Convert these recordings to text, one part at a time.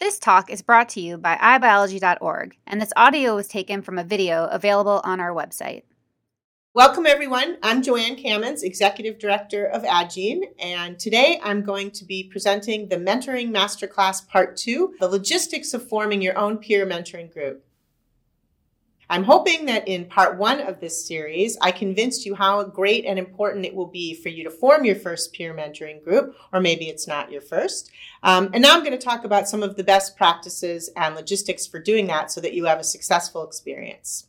This talk is brought to you by iBiology.org, and this audio was taken from a video available on our website. Welcome, everyone. I'm Joanne Kamens, Executive Director of Addgene, and today I'm going to be presenting the Mentoring Masterclass Part 2 The Logistics of Forming Your Own Peer Mentoring Group. I'm hoping that in part one of this series, I convinced you how great and important it will be for you to form your first peer mentoring group, or maybe it's not your first. Um, and now I'm going to talk about some of the best practices and logistics for doing that so that you have a successful experience.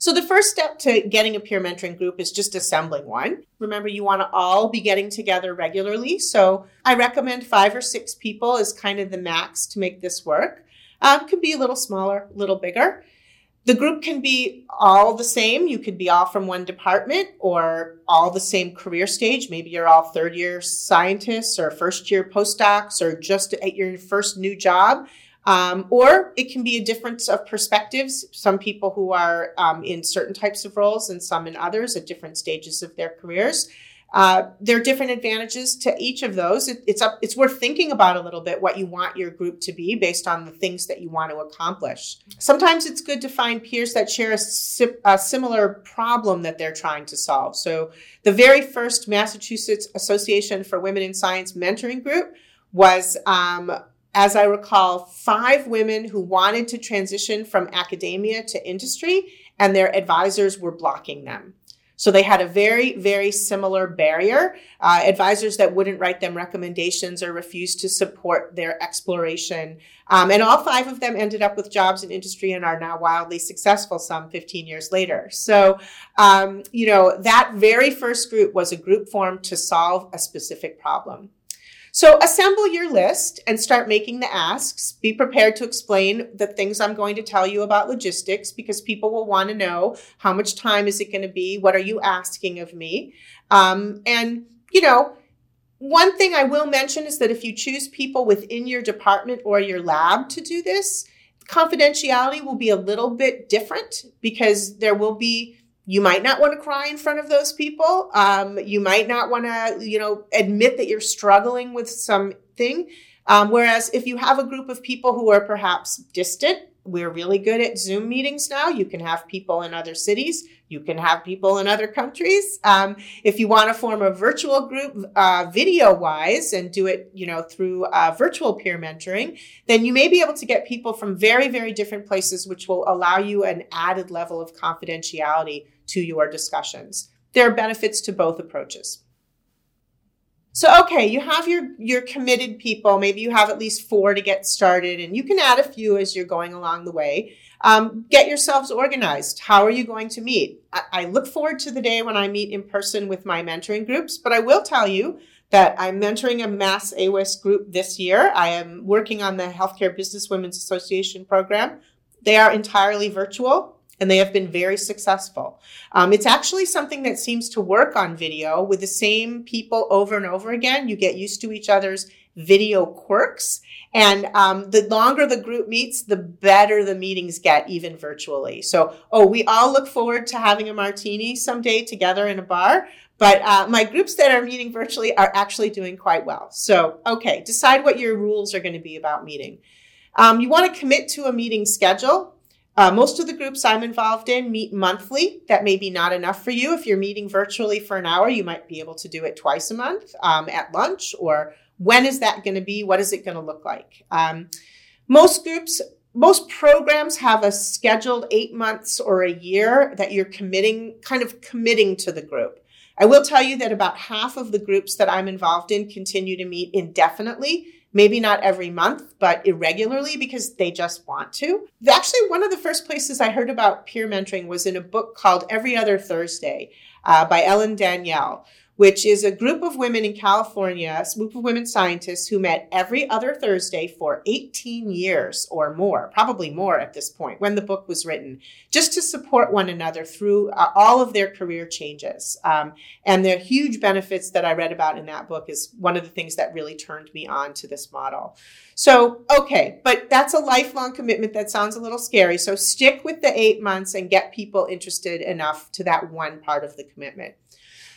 So the first step to getting a peer mentoring group is just assembling one. Remember, you want to all be getting together regularly. So I recommend five or six people is kind of the max to make this work. Um, could be a little smaller, a little bigger. The group can be all the same. You could be all from one department or all the same career stage. Maybe you're all third year scientists or first year postdocs or just at your first new job. Um, or it can be a difference of perspectives. Some people who are um, in certain types of roles and some in others at different stages of their careers. Uh, there are different advantages to each of those. It, it's up, it's worth thinking about a little bit what you want your group to be based on the things that you want to accomplish. Sometimes it's good to find peers that share a, a similar problem that they're trying to solve. So the very first Massachusetts Association for Women in Science mentoring group was um, as I recall, five women who wanted to transition from academia to industry, and their advisors were blocking them. So they had a very, very similar barrier. Uh, advisors that wouldn't write them recommendations or refused to support their exploration. Um, and all five of them ended up with jobs in industry and are now wildly successful some 15 years later. So, um, you know, that very first group was a group formed to solve a specific problem. So assemble your list and start making the asks. Be prepared to explain the things I'm going to tell you about logistics because people will want to know how much time is it going to be? What are you asking of me? Um, and, you know, one thing I will mention is that if you choose people within your department or your lab to do this, confidentiality will be a little bit different because there will be you might not want to cry in front of those people. Um, you might not want to, you know, admit that you're struggling with something. Um, whereas if you have a group of people who are perhaps distant, we're really good at Zoom meetings now. You can have people in other cities. You can have people in other countries. Um, if you want to form a virtual group, uh, video wise, and do it, you know, through uh, virtual peer mentoring, then you may be able to get people from very, very different places, which will allow you an added level of confidentiality to your discussions. There are benefits to both approaches. So, okay, you have your, your committed people. Maybe you have at least four to get started, and you can add a few as you're going along the way. Um, get yourselves organized. How are you going to meet? I, I look forward to the day when I meet in person with my mentoring groups, but I will tell you that I'm mentoring a mass AWIS group this year. I am working on the Healthcare Business Women's Association program. They are entirely virtual and they have been very successful. Um, it's actually something that seems to work on video with the same people over and over again. You get used to each other's video quirks. And um, the longer the group meets, the better the meetings get, even virtually. So, oh, we all look forward to having a martini someday together in a bar. But uh, my groups that are meeting virtually are actually doing quite well. So, okay, decide what your rules are going to be about meeting. Um, you want to commit to a meeting schedule. Uh, most of the groups I'm involved in meet monthly. That may be not enough for you. If you're meeting virtually for an hour, you might be able to do it twice a month um, at lunch. Or when is that going to be? What is it going to look like? Um, most groups, most programs have a scheduled eight months or a year that you're committing, kind of committing to the group. I will tell you that about half of the groups that I'm involved in continue to meet indefinitely maybe not every month, but irregularly because they just want to. Actually, one of the first places I heard about peer mentoring was in a book called Every Other Thursday uh, by Ellen Daniell, which is a group of women in California, a group of women scientists who met every other Thursday for 18 years or more, probably more at this point when the book was written, just to support one another through uh, all of their career changes. Um, and the huge benefits that I read about in that book is one of the things that really turned me on to this model. So, okay, but that's a lifelong commitment that sounds a little scary. So stick with the eight months and get people interested enough to that one part of the commitment.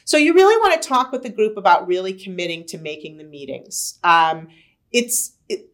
So you really want to talk with the group about really committing to making the meetings. Um, it's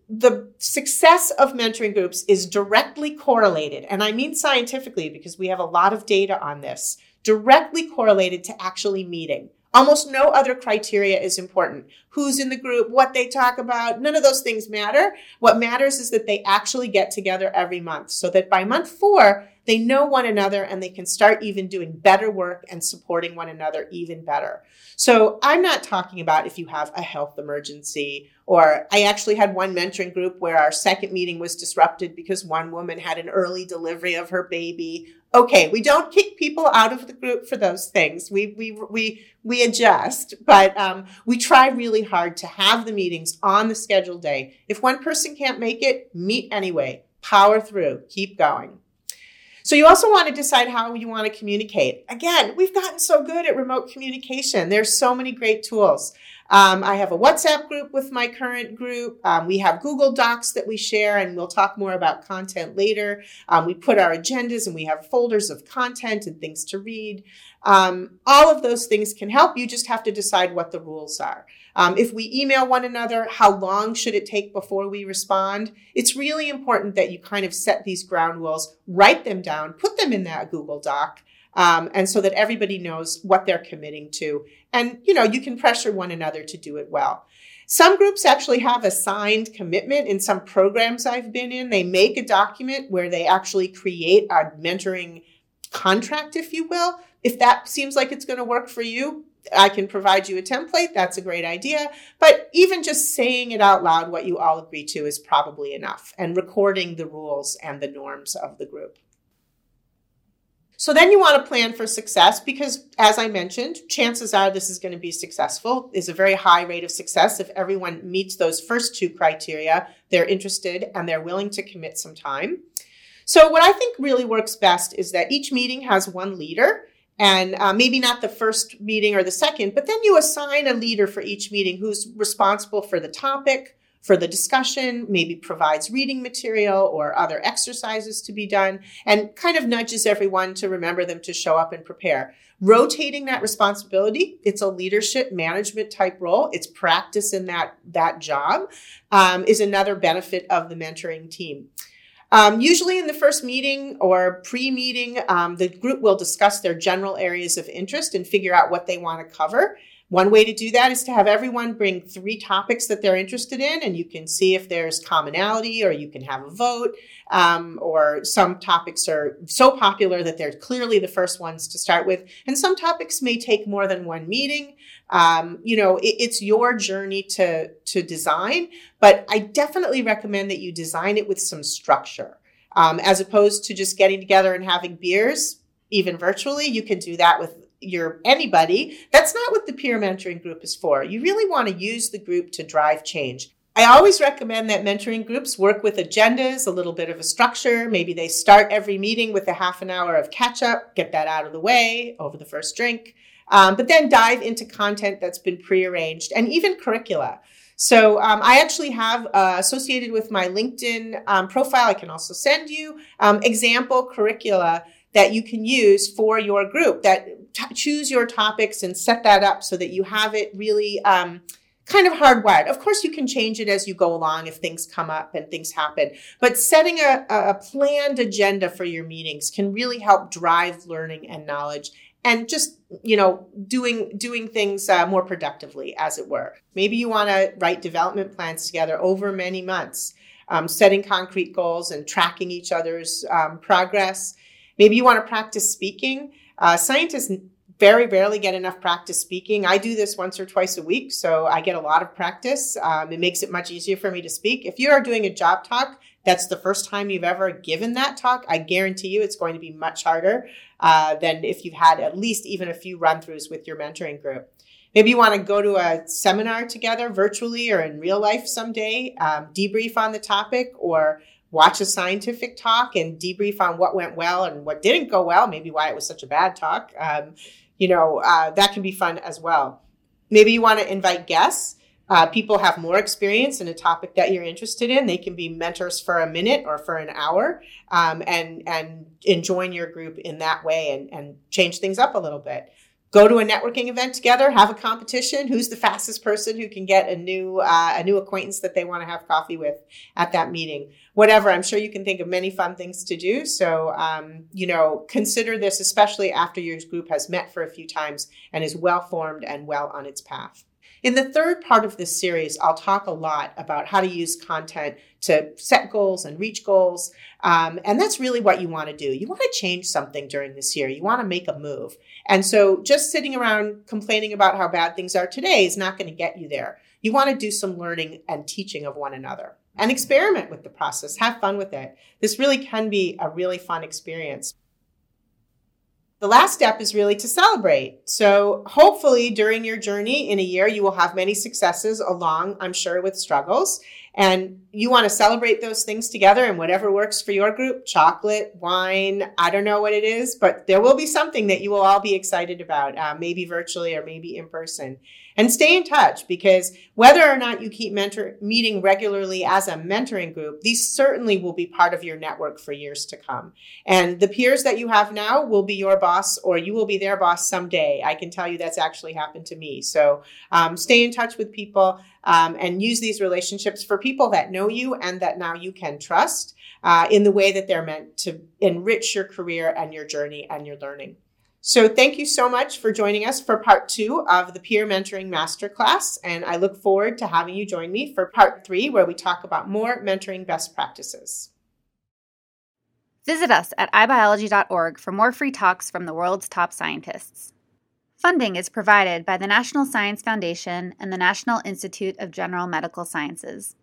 the success of mentoring groups is directly correlated, and I mean scientifically because we have a lot of data on this, directly correlated to actually meeting. Almost no other criteria is important. Who's in the group, what they talk about, none of those things matter. What matters is that they actually get together every month so that by month four, they know one another and they can start even doing better work and supporting one another even better. So I'm not talking about if you have a health emergency or I actually had one mentoring group where our second meeting was disrupted because one woman had an early delivery of her baby. Okay, we don't kick people out of the group for those things. We we we we adjust, but um, we try really hard to have the meetings on the scheduled day. If one person can't make it, meet anyway. Power through. Keep going. So you also want to decide how you want to communicate. Again, we've gotten so good at remote communication. There's so many great tools. Um, I have a WhatsApp group with my current group. Um, we have Google Docs that we share, and we'll talk more about content later. Um, we put our agendas and we have folders of content and things to read. Um, all of those things can help. You just have to decide what the rules are. Um, if we email one another, how long should it take before we respond? It's really important that you kind of set these ground rules, write them down, put them in that Google Doc, um, and so that everybody knows what they're committing to. And you know, you can pressure one another to do it well. Some groups actually have a signed commitment in some programs I've been in. They make a document where they actually create a mentoring contract, if you will. If that seems like it's going to work for you, I can provide you a template. That's a great idea. But even just saying it out loud, what you all agree to is probably enough, and recording the rules and the norms of the group. So then you want to plan for success because, as I mentioned, chances are this is going to be successful. Is a very high rate of success if everyone meets those first two criteria. They're interested and they're willing to commit some time. So what I think really works best is that each meeting has one leader and uh, maybe not the first meeting or the second, but then you assign a leader for each meeting who's responsible for the topic, for the discussion, maybe provides reading material or other exercises to be done, and kind of nudges everyone to remember them to show up and prepare. Rotating that responsibility, it's a leadership management type role. It's practice in that, that job, um, is another benefit of the mentoring team. Um, usually, in the first meeting or pre meeting, um, the group will discuss their general areas of interest and figure out what they want to cover. One way to do that is to have everyone bring three topics that they're interested in, and you can see if there's commonality, or you can have a vote, um, or some topics are so popular that they're clearly the first ones to start with. And some topics may take more than one meeting. Um, you know, it, it's your journey to to design, but I definitely recommend that you design it with some structure, um, as opposed to just getting together and having beers, even virtually. You can do that with your anybody. That's not what the peer mentoring group is for. You really want to use the group to drive change. I always recommend that mentoring groups work with agendas, a little bit of a structure. Maybe they start every meeting with a half an hour of catch up, get that out of the way over the first drink, um, but then dive into content that's been prearranged and even curricula. So um, I actually have uh, associated with my LinkedIn um, profile, I can also send you um, example curricula that you can use for your group that t- choose your topics and set that up so that you have it really um, kind of hardwired. Of course, you can change it as you go along if things come up and things happen. But setting a, a planned agenda for your meetings can really help drive learning and knowledge and just you know doing doing things uh, more productively as it were maybe you want to write development plans together over many months um, setting concrete goals and tracking each other's um, progress Maybe you want to practice speaking. Uh, scientists very rarely get enough practice speaking. I do this once or twice a week, so I get a lot of practice. Um, it makes it much easier for me to speak. If you are doing a job talk, that's the first time you've ever given that talk, I guarantee you it's going to be much harder uh, than if you've had at least even a few run throughs with your mentoring group. Maybe you want to go to a seminar together virtually or in real life someday, um, debrief on the topic, or watch a scientific talk and debrief on what went well and what didn't go well, maybe why it was such a bad talk. Um, you know, uh, that can be fun as well. Maybe you want to invite guests. Uh, people have more experience in a topic that you're interested in. They can be mentors for a minute or for an hour, um, and and and join your group in that way and and change things up a little bit go to a networking event together, have a competition. Who's the fastest person who can get a new uh, a new acquaintance that they want to have coffee with at that meeting? Whatever. I'm sure you can think of many fun things to do. So um, you know, consider this, especially after your group has met for a few times and is well formed and well on its path. In the third part of this series, I'll talk a lot about how to use content to set goals and reach goals. Um, and that's really what you want to do. You want to change something during this year. You want to make a move. And so just sitting around complaining about how bad things are today is not going to get you there. You want to do some learning and teaching of one another and experiment with the process. Have fun with it. This really can be a really fun experience. The last step is really to celebrate. So, hopefully, during your journey in a year, you will have many successes along, I'm sure, with struggles. And you want to celebrate those things together and whatever works for your group chocolate, wine, I don't know what it is, but there will be something that you will all be excited about, uh, maybe virtually or maybe in person and stay in touch because whether or not you keep mentor meeting regularly as a mentoring group, these certainly will be part of your network for years to come. And the peers that you have now will be your boss or you will be their boss someday. I can tell you that's actually happened to me. So um, stay in touch with people um, and use these relationships for people that know you and that now you can trust uh, in the way that they're meant to enrich your career and your journey and your learning. So thank you so much for joining us for part two of the Peer Mentoring Masterclass. And I look forward to having you join me for part three, where we talk about more mentoring best practices. Visit us at ibiology.org for more free talks from the world's top scientists. Funding is provided by the National Science Foundation and the National Institute of General Medical Sciences.